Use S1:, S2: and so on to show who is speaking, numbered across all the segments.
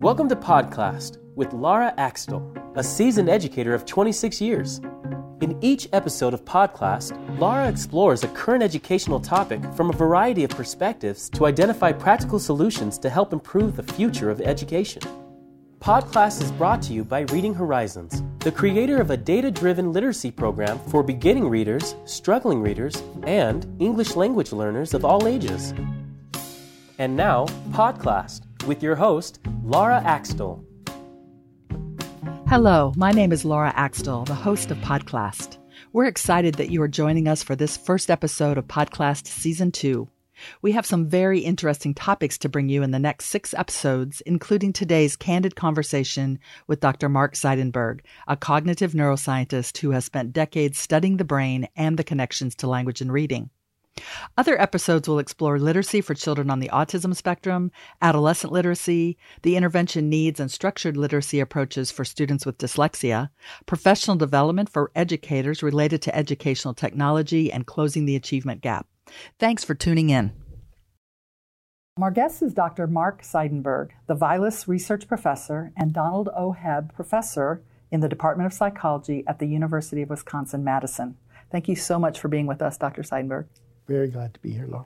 S1: Welcome to Podclassed with Lara Axtell, a seasoned educator of 26 years. In each episode of Podclassed, Lara explores a current educational topic from a variety of perspectives to identify practical solutions to help improve the future of education. Podclass is brought to you by Reading Horizons, the creator of a data driven literacy program for beginning readers, struggling readers, and English language learners of all ages. And now, Podclassed with your host, Laura Axtell.
S2: Hello, my name is Laura Axtell, the host of Podclassed. We're excited that you are joining us for this first episode of Podclassed Season 2. We have some very interesting topics to bring you in the next six episodes, including today's candid conversation with Dr. Mark Seidenberg, a cognitive neuroscientist who has spent decades studying the brain and the connections to language and reading. Other episodes will explore literacy for children on the autism spectrum, adolescent literacy, the intervention needs and structured literacy approaches for students with dyslexia, professional development for educators related to educational technology, and closing the achievement gap. Thanks for tuning in. Our guest is Dr. Mark Seidenberg, the Vilas Research Professor and Donald O. Hebb Professor in the Department of Psychology at the University of Wisconsin Madison. Thank you so much for being with us, Dr. Seidenberg.
S3: Very glad to be here, Laura.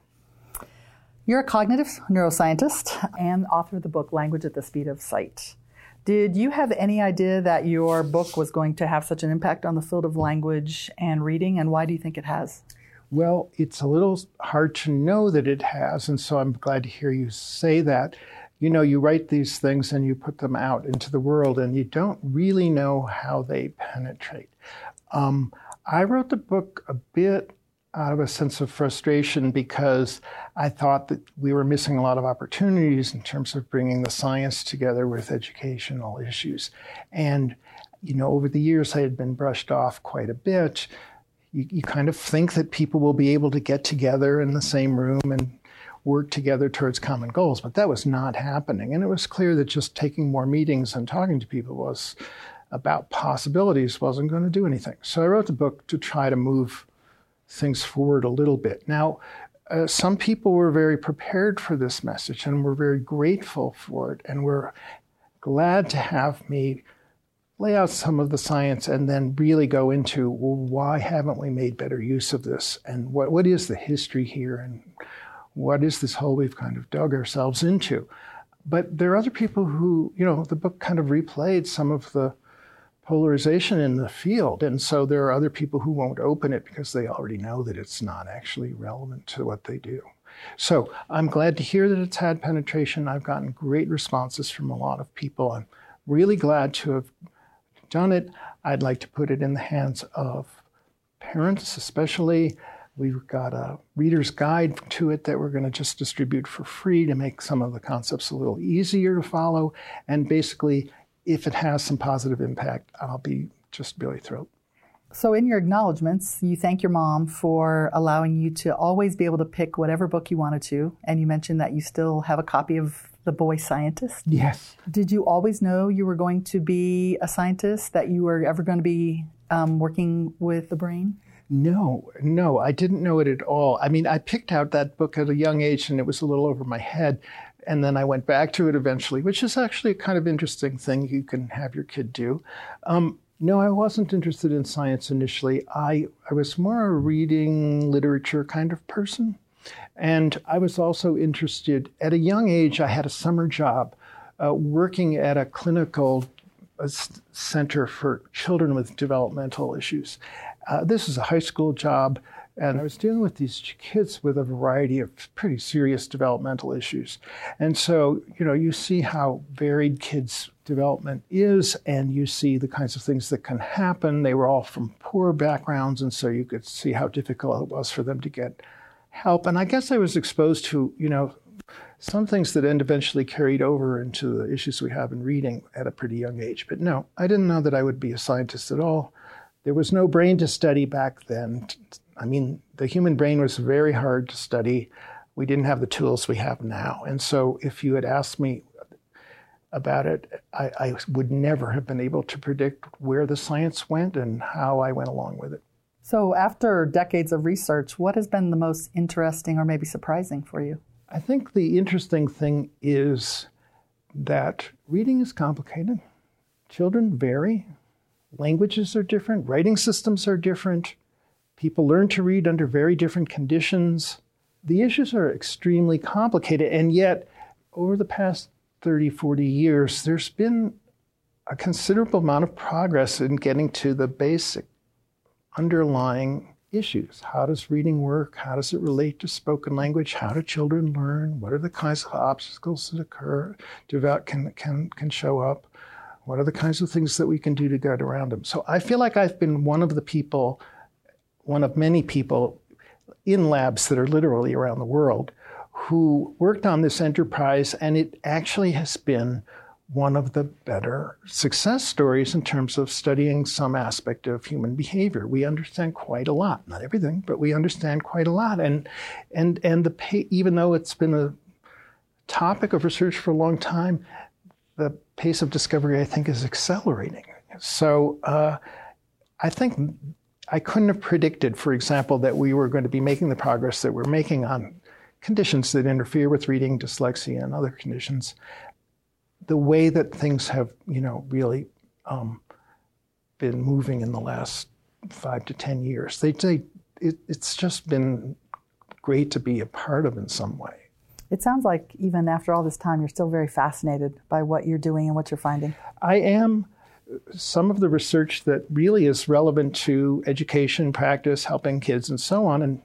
S2: You're a cognitive neuroscientist and author of the book Language at the Speed of Sight. Did you have any idea that your book was going to have such an impact on the field of language and reading, and why do you think it has?
S3: Well, it's a little hard to know that it has, and so I'm glad to hear you say that. You know, you write these things and you put them out into the world, and you don't really know how they penetrate. Um, I wrote the book a bit out of a sense of frustration because I thought that we were missing a lot of opportunities in terms of bringing the science together with educational issues. And, you know, over the years, I had been brushed off quite a bit. You, you kind of think that people will be able to get together in the same room and work together towards common goals, but that was not happening. And it was clear that just taking more meetings and talking to people was about possibilities wasn't going to do anything. So I wrote the book to try to move things forward a little bit. Now, uh, some people were very prepared for this message and were very grateful for it and were glad to have me lay out some of the science and then really go into well, why haven't we made better use of this? And what, what is the history here? And what is this hole we've kind of dug ourselves into? But there are other people who you know the book kind of replayed some of the polarization in the field. And so there are other people who won't open it because they already know that it's not actually relevant to what they do. So I'm glad to hear that it's had penetration. I've gotten great responses from a lot of people. I'm really glad to have done it. I'd like to put it in the hands of parents, especially. We've got a reader's guide to it that we're going to just distribute for free to make some of the concepts a little easier to follow. And basically, if it has some positive impact, I'll be just really thrilled.
S2: So, in your acknowledgments, you thank your mom for allowing you to always be able to pick whatever book you wanted to. And you mentioned that you still have a copy of The Boy Scientist.
S3: Yes.
S2: Did you always know you were going to be a scientist, that you were ever going to be um, working with the brain?
S3: No, no, I didn't know it at all. I mean, I picked out that book at a young age and it was a little over my head and then I went back to it eventually, which is actually a kind of interesting thing you can have your kid do. Um, no, I wasn't interested in science initially. I, I was more a reading literature kind of person. And I was also interested, at a young age, I had a summer job uh, working at a clinical uh, center for children with developmental issues. Uh, this is a high school job. And I was dealing with these kids with a variety of pretty serious developmental issues. And so, you know, you see how varied kids' development is, and you see the kinds of things that can happen. They were all from poor backgrounds, and so you could see how difficult it was for them to get help. And I guess I was exposed to, you know, some things that end eventually carried over into the issues we have in reading at a pretty young age. But no, I didn't know that I would be a scientist at all. There was no brain to study back then. I mean, the human brain was very hard to study. We didn't have the tools we have now. And so if you had asked me about it, I, I, would never have been able to predict where the science went and how I went along with it.
S2: So, after decades of research, what has been the most interesting or maybe surprising for you?
S3: I think the interesting thing is that reading is complicated. Children vary, languages are different, writing systems are different, people learn to read under very different conditions. The issues are extremely complicated, and yet, over the past 30, 40 years, there's been a considerable amount of progress in getting to the basic underlying issues. How does reading work? How does it relate to spoken language? How do children learn? What are the kinds of obstacles that occur, develop, can, can, can show up? What are the kinds of things that we can do to get around them? So I feel like I've been one of the people, one of many people in labs that are literally around the world who worked on this enterprise, and it actually has been one of the better success stories in terms of studying some aspect of human behavior. We understand quite a lot, not everything, but we understand quite a lot. And and and the even though it's been a topic of research for a long time, pace of discovery I think is accelerating. So uh, I think I couldn't have predicted, for example, that we were going to be making the progress that we're making on conditions that interfere with reading, dyslexia, and other conditions the way that things have, you know, really um, been moving in the last five to ten years. They say it, it's just been great to be a part of in some way.
S2: It sounds like even after all this time, you're still very fascinated by what you're doing and what you're finding.
S3: I am. Some of the research that really is relevant to education, practice, helping kids, and so on, and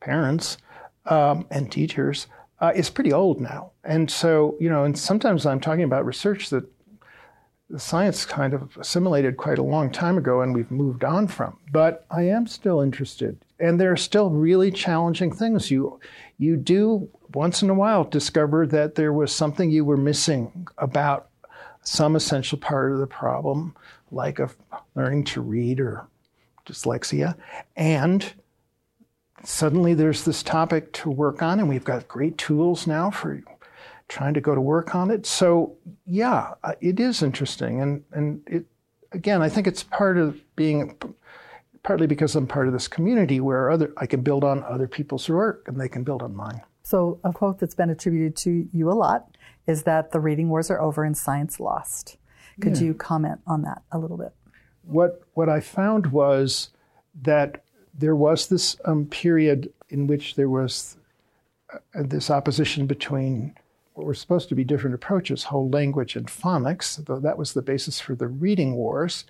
S3: parents um, and teachers uh, is pretty old now. And so, you know, and sometimes I'm talking about research that science kind of assimilated quite a long time ago and we've moved on from. But I am still interested. And there are still really challenging things. You, you do once in a while discover that there was something you were missing about some essential part of the problem, like of learning to read or dyslexia. And suddenly there's this topic to work on, and we've got great tools now for trying to go to work on it. So yeah, uh, it is interesting, and and it again, I think it's part of being partly because I'm part of this community where other I can build on other people's work and they can build on mine.
S2: So a quote that's been attributed to you a lot is that the reading wars are over and science lost. Could yeah. you comment on that a little bit?
S3: What what I found was that there was this um, period in which there was uh, this opposition between were supposed to be different approaches, whole language and phonics, though that was the basis for the reading wars.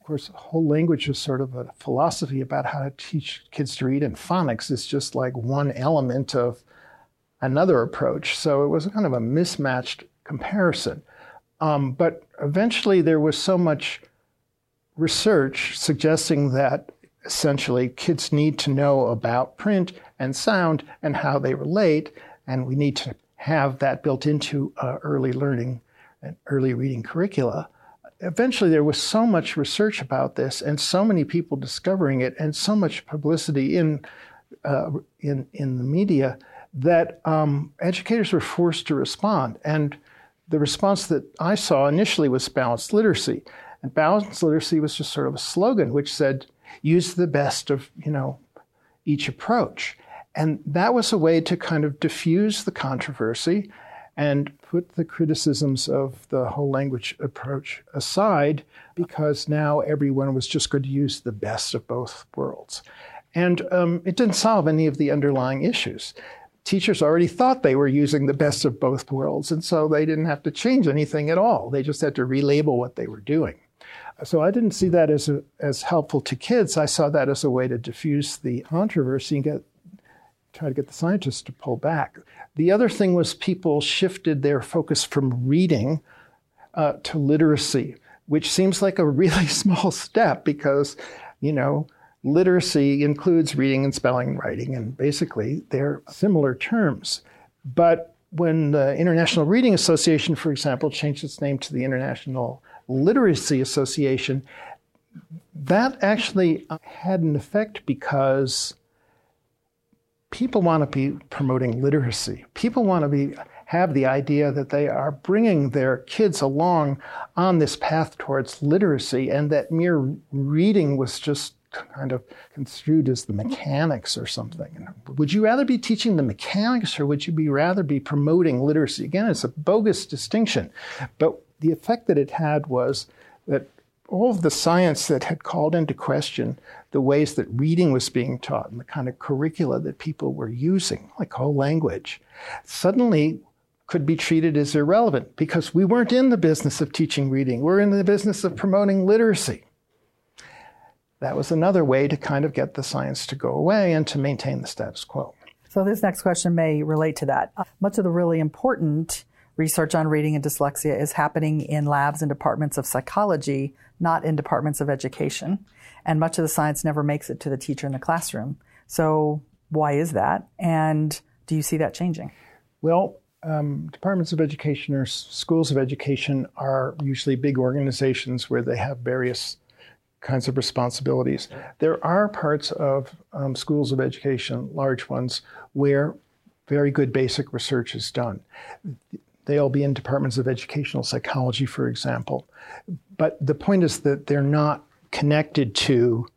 S3: Of course, whole language is sort of a philosophy about how to teach kids to read, and phonics is just like one element of another approach. So it was kind of a mismatched comparison. Um, but eventually, there was so much research suggesting that essentially kids need to know about print and sound and how they relate, and we need to have that built into uh, early learning and early reading curricula. Eventually, there was so much research about this, and so many people discovering it, and so much publicity in uh, in in the media that um, educators were forced to respond. And the response that I saw initially was balanced literacy, and balanced literacy was just sort of a slogan which said use the best of, you know, each approach. And that was a way to kind of diffuse the controversy and put the criticisms of the whole language approach aside because now everyone was just going to use the best of both worlds. And um, it didn't solve any of the underlying issues. Teachers already thought they were using the best of both worlds, and so they didn't have to change anything at all. They just had to relabel what they were doing. So I didn't see that as a, as helpful to kids. I saw that as a way to diffuse the controversy and get try to get the scientists to pull back. The other thing was people shifted their focus from reading uh, to literacy, which seems like a really small step because, you know, literacy includes reading and spelling and writing, and basically they're similar terms. But when the International Reading Association, for example, changed its name to the International Literacy Association, that actually had an effect because people want to be promoting literacy. People want to be have the idea that they are bringing their kids along on this path towards literacy and that mere reading was just kind of construed as the mechanics or something. Would you rather be teaching the mechanics or would you be rather be promoting literacy? Again, it's a bogus distinction. But the effect that it had was that all of the science that had called into question the ways that reading was being taught and the kind of curricula that people were using, like whole language, suddenly could be treated as irrelevant because we weren't in the business of teaching reading. We're in the business of promoting literacy. That was another way to kind of get the science to go away and to maintain the status quo.
S2: So, this next question may relate to that. Much of the really important research on reading and dyslexia is happening in labs and departments of psychology, not in departments of education. And much of the science never makes it to the teacher in the classroom. So, why is that? And do you see that changing?
S3: Well, um, departments of education or schools of education are usually big organizations where they have various kinds of responsibilities. There are parts of um, schools of education, large ones, where very good basic research is done. They'll be in departments of educational psychology, for example. But the point is that they're not connected to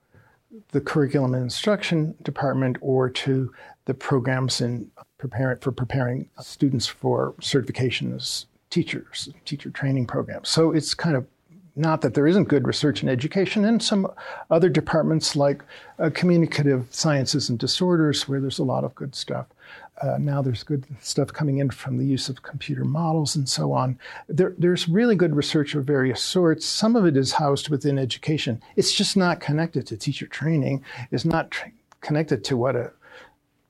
S3: the curriculum and instruction department or to the programs in preparing for preparing students for certification as teachers, teacher training programs. So it's kind of not that there isn't good research in education and some other departments like uh, communicative sciences and disorders where there's a lot of good stuff. Uh, now there's good stuff coming in from the use of computer models and so on. There, there's really good research of various sorts. Some of it is housed within education. It's just not connected to teacher training. It's not tra- connected to what a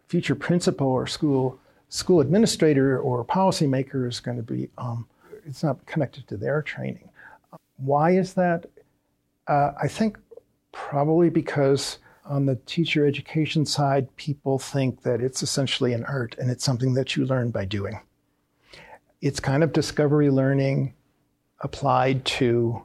S3: future principal or school school administrator or policymaker is going to be. Um, it's not connected to their training. Why is that? Uh, I think probably because on the teacher education side, people think that it's essentially an art and it's something that you learn by doing. It's kind of discovery learning applied to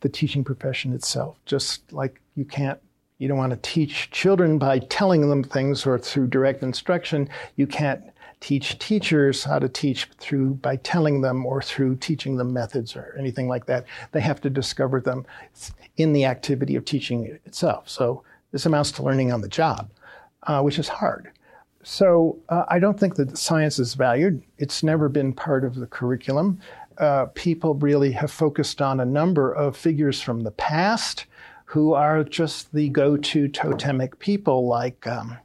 S3: the teaching profession itself. Just like you can't, you don't want to teach children by telling them things or through direct instruction. You can't teach teachers how to teach through by telling them or through teaching them methods or anything like that. They have to discover them in the activity of teaching itself. So this amounts to learning on the job, uh, which is hard. So uh, I don't think that science is valued. It's never been part of the curriculum. Uh, people really have focused on a number of figures from the past who are just the go-to totemic people like um,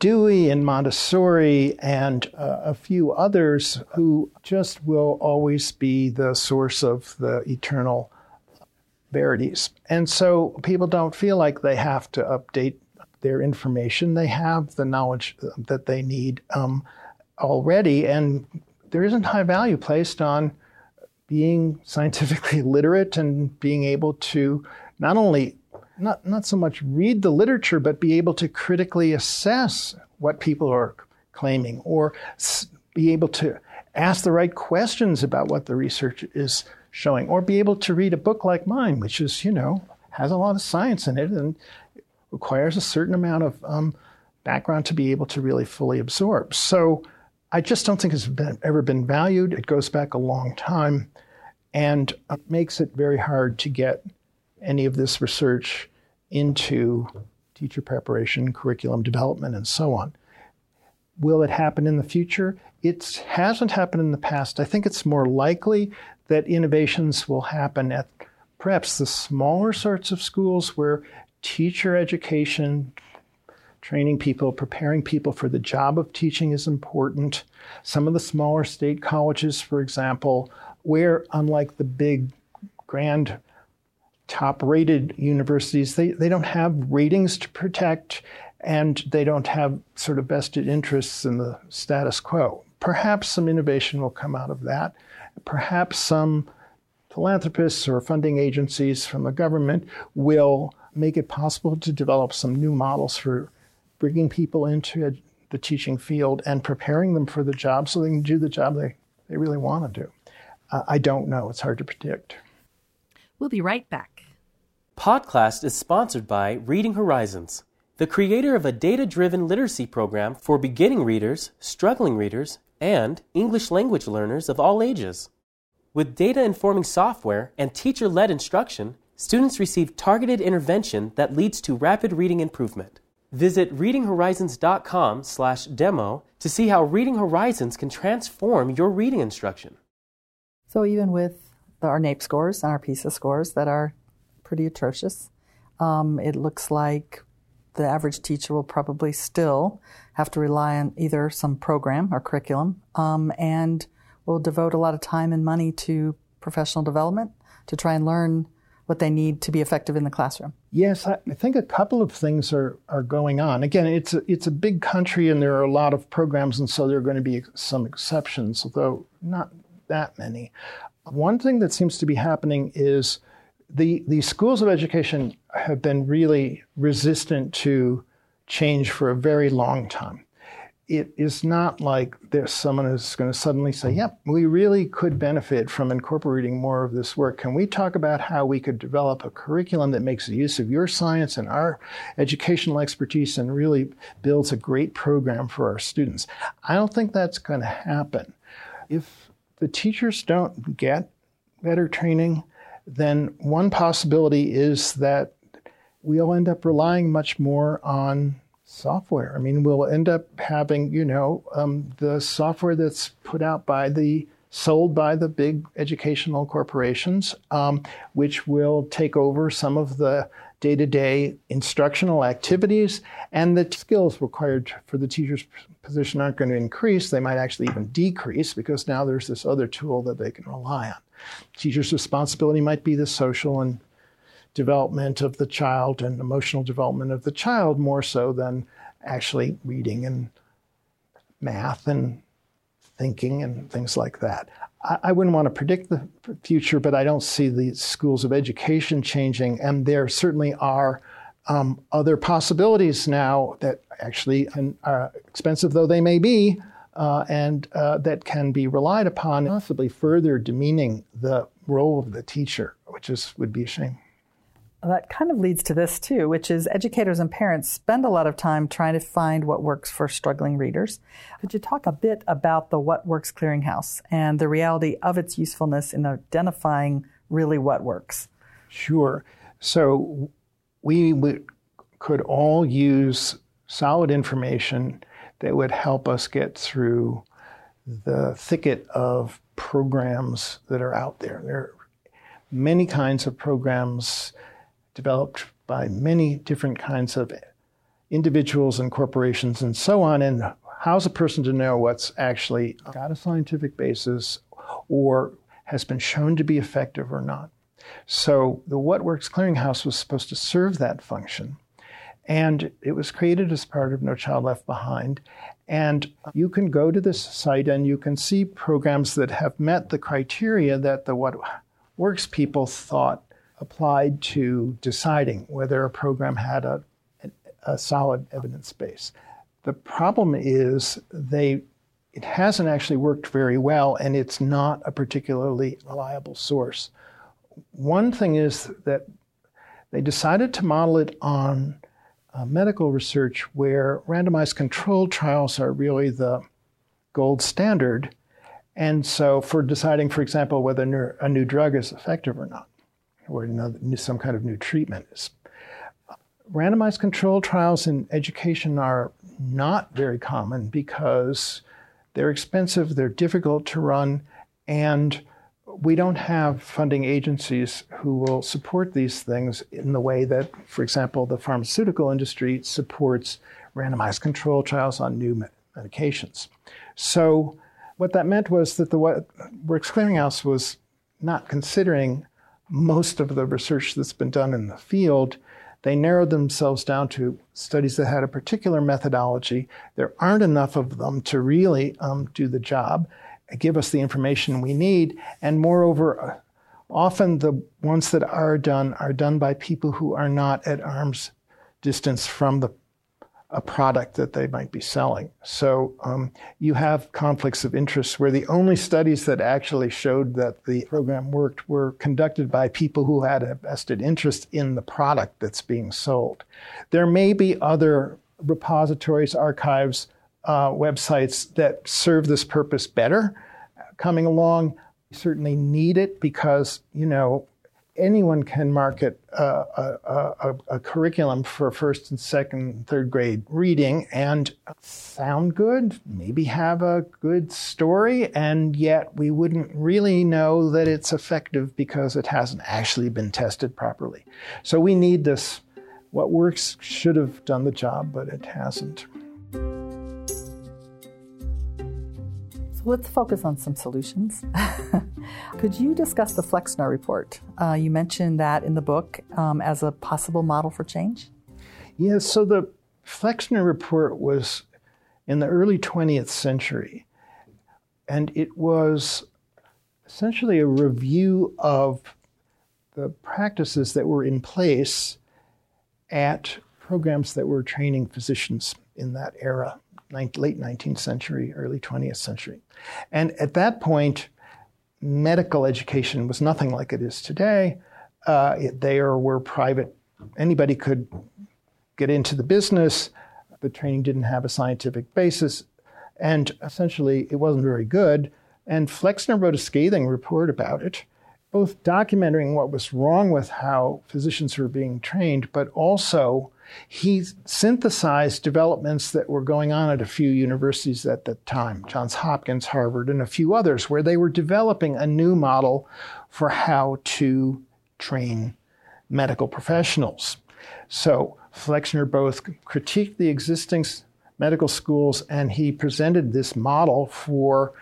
S3: Dewey and Montessori and uh, a few others who just will always be the source of the eternal And so people don't feel like they have to update their information. They have the knowledge that they need um, already, and there isn't high value placed on being scientifically literate and being able to not only not, not so much read the literature, but be able to critically assess what people are claiming or be able to ask the right questions about what the research is showing or be able to read a book like mine, which is, you know, has a lot of science in it and requires a certain amount of um, background to be able to really fully absorb. So I just don't think it's been, ever been valued. It goes back a long time and it makes it very hard to get any of this research into teacher preparation, curriculum development, and so on. Will it happen in the future? It hasn't happened in the past. I think it's more likely that innovations will happen at perhaps the smaller sorts of schools where teacher education, training people, preparing people for the job of teaching is important. Some of the smaller state colleges, for example, where unlike the big grand top rated universities, they, they don't have ratings to protect and they don't have sort of vested interests in the status quo. Perhaps some innovation will come out of that. Perhaps some philanthropists or funding agencies from the government will make it possible to develop some new models for bringing people into the teaching field and preparing them for the job so they can do the job they, they really want to do. Uh, I don't know. It's hard to predict.
S2: We'll be right back.
S1: Podcast is sponsored by Reading Horizons, the creator of a data driven literacy program for beginning readers, struggling readers, and English language learners of all ages. With data informing software and teacher led instruction, students receive targeted intervention that leads to rapid reading improvement. Visit readinghorizons.com/demo to see how Reading Horizons can transform your reading instruction.
S2: So even with our NAEP scores and our PISA scores that are pretty atrocious, um, it looks like the average teacher will probably still have to rely on either some program or curriculum um, and will devote a lot of time and money to professional development to try and learn what they need to be effective in the classroom.
S3: Yes, I think a couple of things are, are going on. Again, it's a, it's a big country and there are a lot of programs, and so there are going to be some exceptions, although not that many. One thing that seems to be happening is the, the schools of education have been really resistant to change for a very long time. It is not like there's someone who's going to suddenly say, yep, we really could benefit from incorporating more of this work. Can we talk about how we could develop a curriculum that makes use of your science and our educational expertise and really builds a great program for our students? I don't think that's going to happen. If the teachers don't get better training, then one possibility is that we'll end up relying much more on software. I mean, we'll end up having, you know, um, the software that's put out by the sold by the big educational corporations, um, which will take over some of the day to day instructional activities, and the skills required for the teacher's position aren't going to increase. They might actually even decrease because now there's this other tool that they can rely on. Teacher's responsibility might be the social and development of the child and emotional development of the child more so than actually reading and math and thinking and things like that. I, I wouldn't want to predict the future, but I don't see the schools of education changing, and there certainly are. Um, other possibilities now that actually, and, uh, expensive though they may be, uh, and uh, that can be relied upon, possibly further demeaning the role of the teacher, which is would be a shame.
S2: That kind of leads to this too, which is educators and parents spend a lot of time trying to find what works for struggling readers. Could you talk a bit about the What Works Clearinghouse and the reality of its usefulness in identifying really what works?
S3: Sure. So we could all use solid information that would help us get through the thicket of programs that are out there. There are many kinds of programs developed by many different kinds of individuals and corporations and so on. And how's a person to know what's actually got a scientific basis or has been shown to be effective or not? So the What Works Clearinghouse was supposed to serve that function. And it was created as part of No Child Left Behind. And you can go to this site and you can see programs that have met the criteria that the What Works people thought applied to deciding whether a program had a, a solid evidence base. The problem is they it hasn't actually worked very well and it's not a particularly reliable source. One thing is that they decided to model it on uh, medical research where randomized controlled trials are really the gold standard. And so, for deciding, for example, whether a new drug is effective or not, or some kind of new treatment is. Randomized controlled trials in education are not very common because they're expensive, they're difficult to run, and we don't have funding agencies who will support these things in the way that, for example, the pharmaceutical industry supports randomized control trials on new medications. So, what that meant was that the Works Clearinghouse was not considering most of the research that's been done in the field. They narrowed themselves down to studies that had a particular methodology. There aren't enough of them to really um, do the job give us the information we need. And moreover, often the ones that are done are done by people who are not at arm's distance from the a product that they might be selling. So um, you have conflicts of interest where the only studies that actually showed that the program worked were conducted by people who had a vested interest in the product that's being sold. There may be other repositories, archives, uh, websites that serve this purpose better coming along. We certainly need it because, you know, anyone can market a, a, a, a, curriculum for first and second, third grade reading and sound good, maybe have a good story, and yet we wouldn't really know that it's effective because it hasn't actually been tested properly. So we need this. What works should have done the job, but it hasn't.
S2: Let's focus on some solutions. Could you discuss the Flexner report? Uh, you mentioned that in the book um, as a possible model for change.
S3: Yes, so the Flexner report was in the early 20th century, and it was essentially a review of the practices that were in place at programs that were training physicians in that era late 19th century, early 20th century. And at that point, medical education was nothing like it is today. Uh, it, there were private, anybody could get into the business. The training didn't have a scientific basis. And essentially, it wasn't very good. And Flexner wrote a scathing report about it, both documenting what was wrong with how physicians were being trained, but also he synthesized developments that were going on at a few universities at the time, Johns Hopkins, Harvard, and a few others, where they were developing a new model for how to train medical professionals. So Flexner both critiqued the existing medical schools and he presented this model for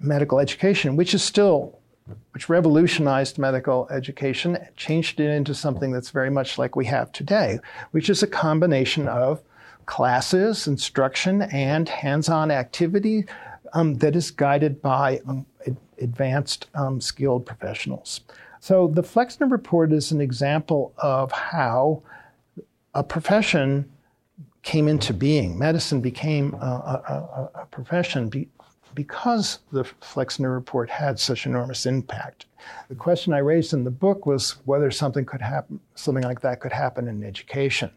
S3: medical education, which is still which revolutionized medical education, changed it into something that's very much like we have today, which is a combination of classes, instruction, and hands on activity um, that is guided by um, advanced um, skilled professionals. So the Flexner Report is an example of how a profession came into being. Medicine became a, a, a profession be, because the Flexner report had such enormous impact. The question I raised in the book was whether something could happen, something like that could happen in education.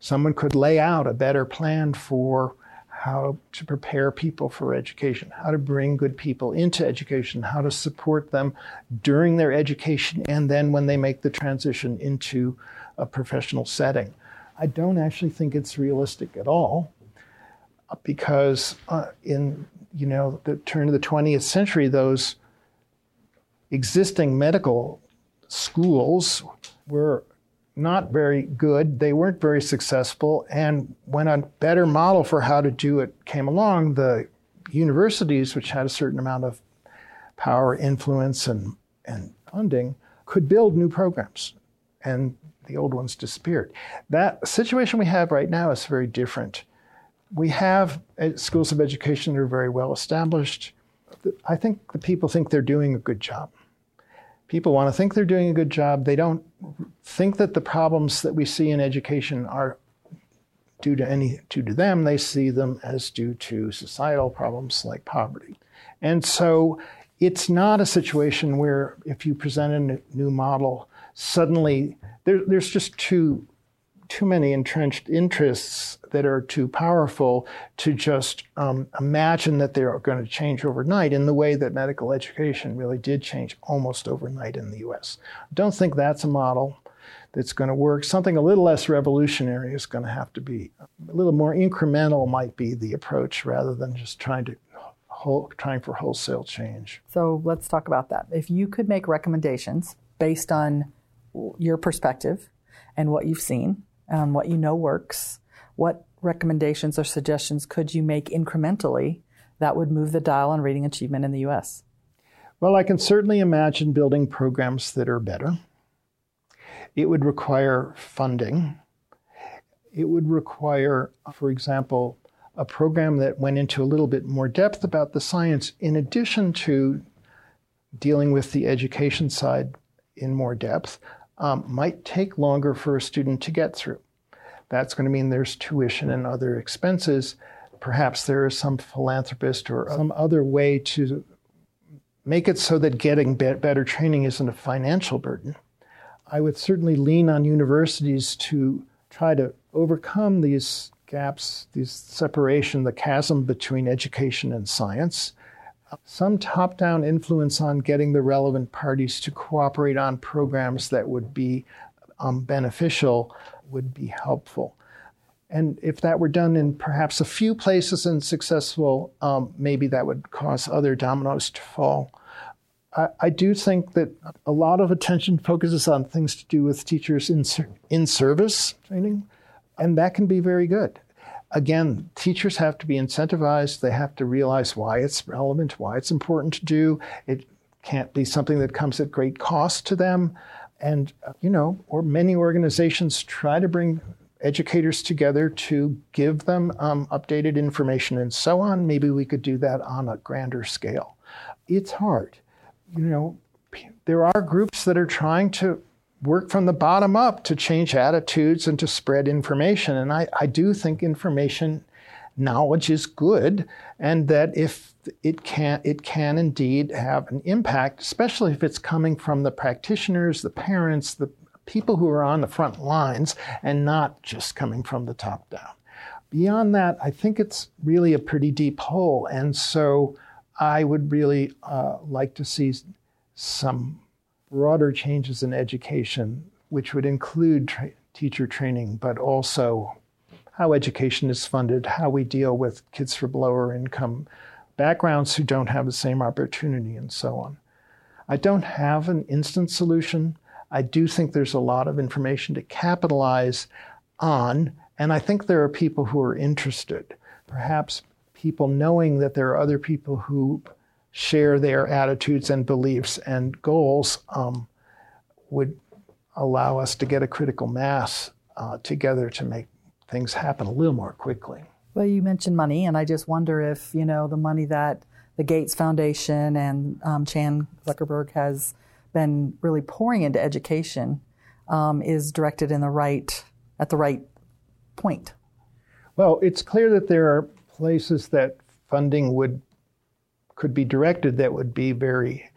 S3: Someone could lay out a better plan for how to prepare people for education, how to bring good people into education, how to support them during their education, and then when they make the transition into a professional setting. I don't actually think it's realistic at all because uh, in you know, the turn of the 20th century, those existing medical schools were not very good. They weren't very successful. And when a better model for how to do it came along, the universities, which had a certain amount of power, influence, and, and funding, could build new programs. And the old ones disappeared. That situation we have right now is very different we have uh, schools of education that are very well established. I think the people think they're doing a good job. People want to think they're doing a good job. They don't think that the problems that we see in education are due to any due to them. They see them as due to societal problems like poverty. And so it's not a situation where if you present a new model, suddenly there, there's just too too many entrenched interests that are too powerful to just um, imagine that they're going to change overnight in the way that medical education really did change almost overnight in the US. Don't think that's a model that's going to work. Something a little less revolutionary is going to have to be a little more incremental, might be the approach rather than just trying to. Whole, trying for wholesale change.
S2: So let's talk about that. If you could make recommendations based on your perspective and what you've seen, on what you know works, what recommendations or suggestions could you make incrementally that would move the dial on reading achievement in the U.S.?
S3: Well, I can certainly imagine building programs that are better. It would require funding. It would require, for example, a program that went into a little bit more depth about the science, in addition to dealing with the education side in more depth, um, might take longer for a student to get through. That's going to mean there's tuition and other expenses. Perhaps there is some philanthropist or some other way to make it so that getting better training isn't a financial burden. I would certainly lean on universities to try to overcome these gaps, these separation, the chasm between education and science. Some top down influence on getting the relevant parties to cooperate on programs that would be um, beneficial would be helpful. And if that were done in perhaps a few places and successful, um, maybe that would cause other dominoes to fall. I, I, do think that a lot of attention focuses on things to do with teachers in, in service training, and that can be very good. Again, teachers have to be incentivized. They have to realize why it's relevant, why it's important to do. It can't be something that comes at great cost to them. And, you know, or many organizations try to bring educators together to give them um, updated information and so on. Maybe we could do that on a grander scale. It's hard. You know, there are groups that are trying to work from the bottom up to change attitudes and to spread information. And I, I do think information knowledge is good and that if it can it can indeed have an impact especially if it's coming from the practitioners the parents the people who are on the front lines and not just coming from the top down. Beyond that, I think it's really a pretty deep hole. And so I would really uh, like to see some broader changes in education, which would include tra- teacher training, but also how education is funded, how we deal with kids from lower income backgrounds who don't have the same opportunity, and so on. I don't have an instant solution. I do think there's a lot of information to capitalize on, and I think there are people who are interested. Perhaps people knowing that there are other people who share their attitudes and beliefs and goals um, would allow us to get a critical mass uh, together to make things happen a little more quickly.
S2: Well, you mentioned money, and I just wonder if you know the money that the Gates Foundation and um, Chan Zuckerberg has been really pouring into education um, is directed in the right at the right point.
S3: Well, it's clear that there are places that funding would could be directed that would be very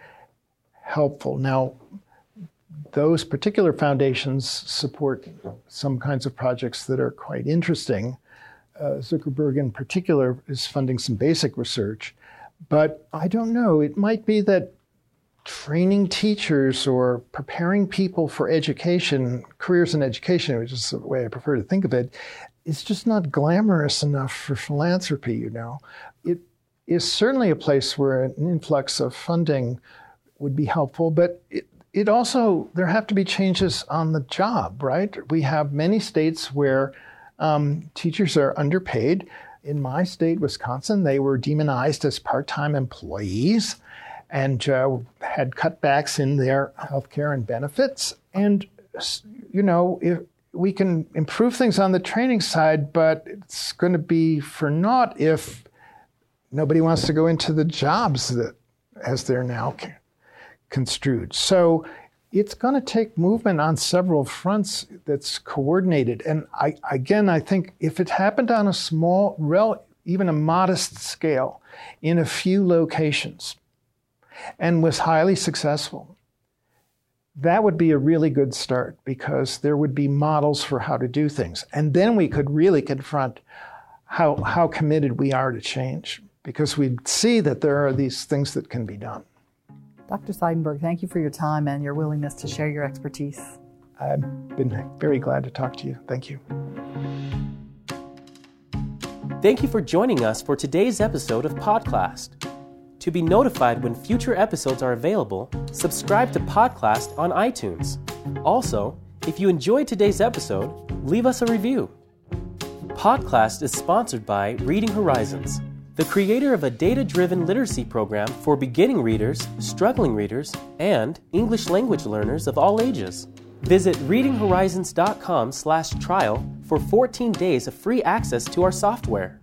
S3: helpful. Now, those particular foundations support some kinds of projects that are quite interesting. Uh, Zuckerberg, in particular, is funding some basic research. But I don't know, it might be that training teachers or preparing people for education, careers in education, which is the way I prefer to think of it, is just not glamorous enough for philanthropy, you know. It is certainly a place where an influx of funding would be helpful, but it, it also, there have to be changes on the job, right? We have many states where um, teachers are underpaid. In my state, Wisconsin, they were demonized as part time employees and uh, had cutbacks in their health care and benefits. And, you know, if we can improve things on the training side, but it's going to be for naught if nobody wants to go into the jobs that, as they're now construed. So it's going to take movement on several fronts that's coordinated. And I, again, I think if it happened on a small, rel, even a modest scale, in a few locations, and was highly successful, that would be a really good start because there would be models for how to do things. And then we could really confront how, how committed we are to change because we'd see that there are these things that can be done.
S2: Dr. Seidenberg, thank you for your time and your willingness to share your expertise.
S3: I've been very glad to talk to you. Thank you.
S1: Thank you for joining us for today's episode of Podclassed. To be notified when future episodes are available, subscribe to Podclassed on iTunes. Also, if you enjoyed today's episode, leave us a review. Podclassed is sponsored by Reading Horizons, the creator of a data-driven literacy program for beginning readers, struggling readers, and English language learners of all ages. Visit readinghorizons.com/trial for 14 days of free access to our software.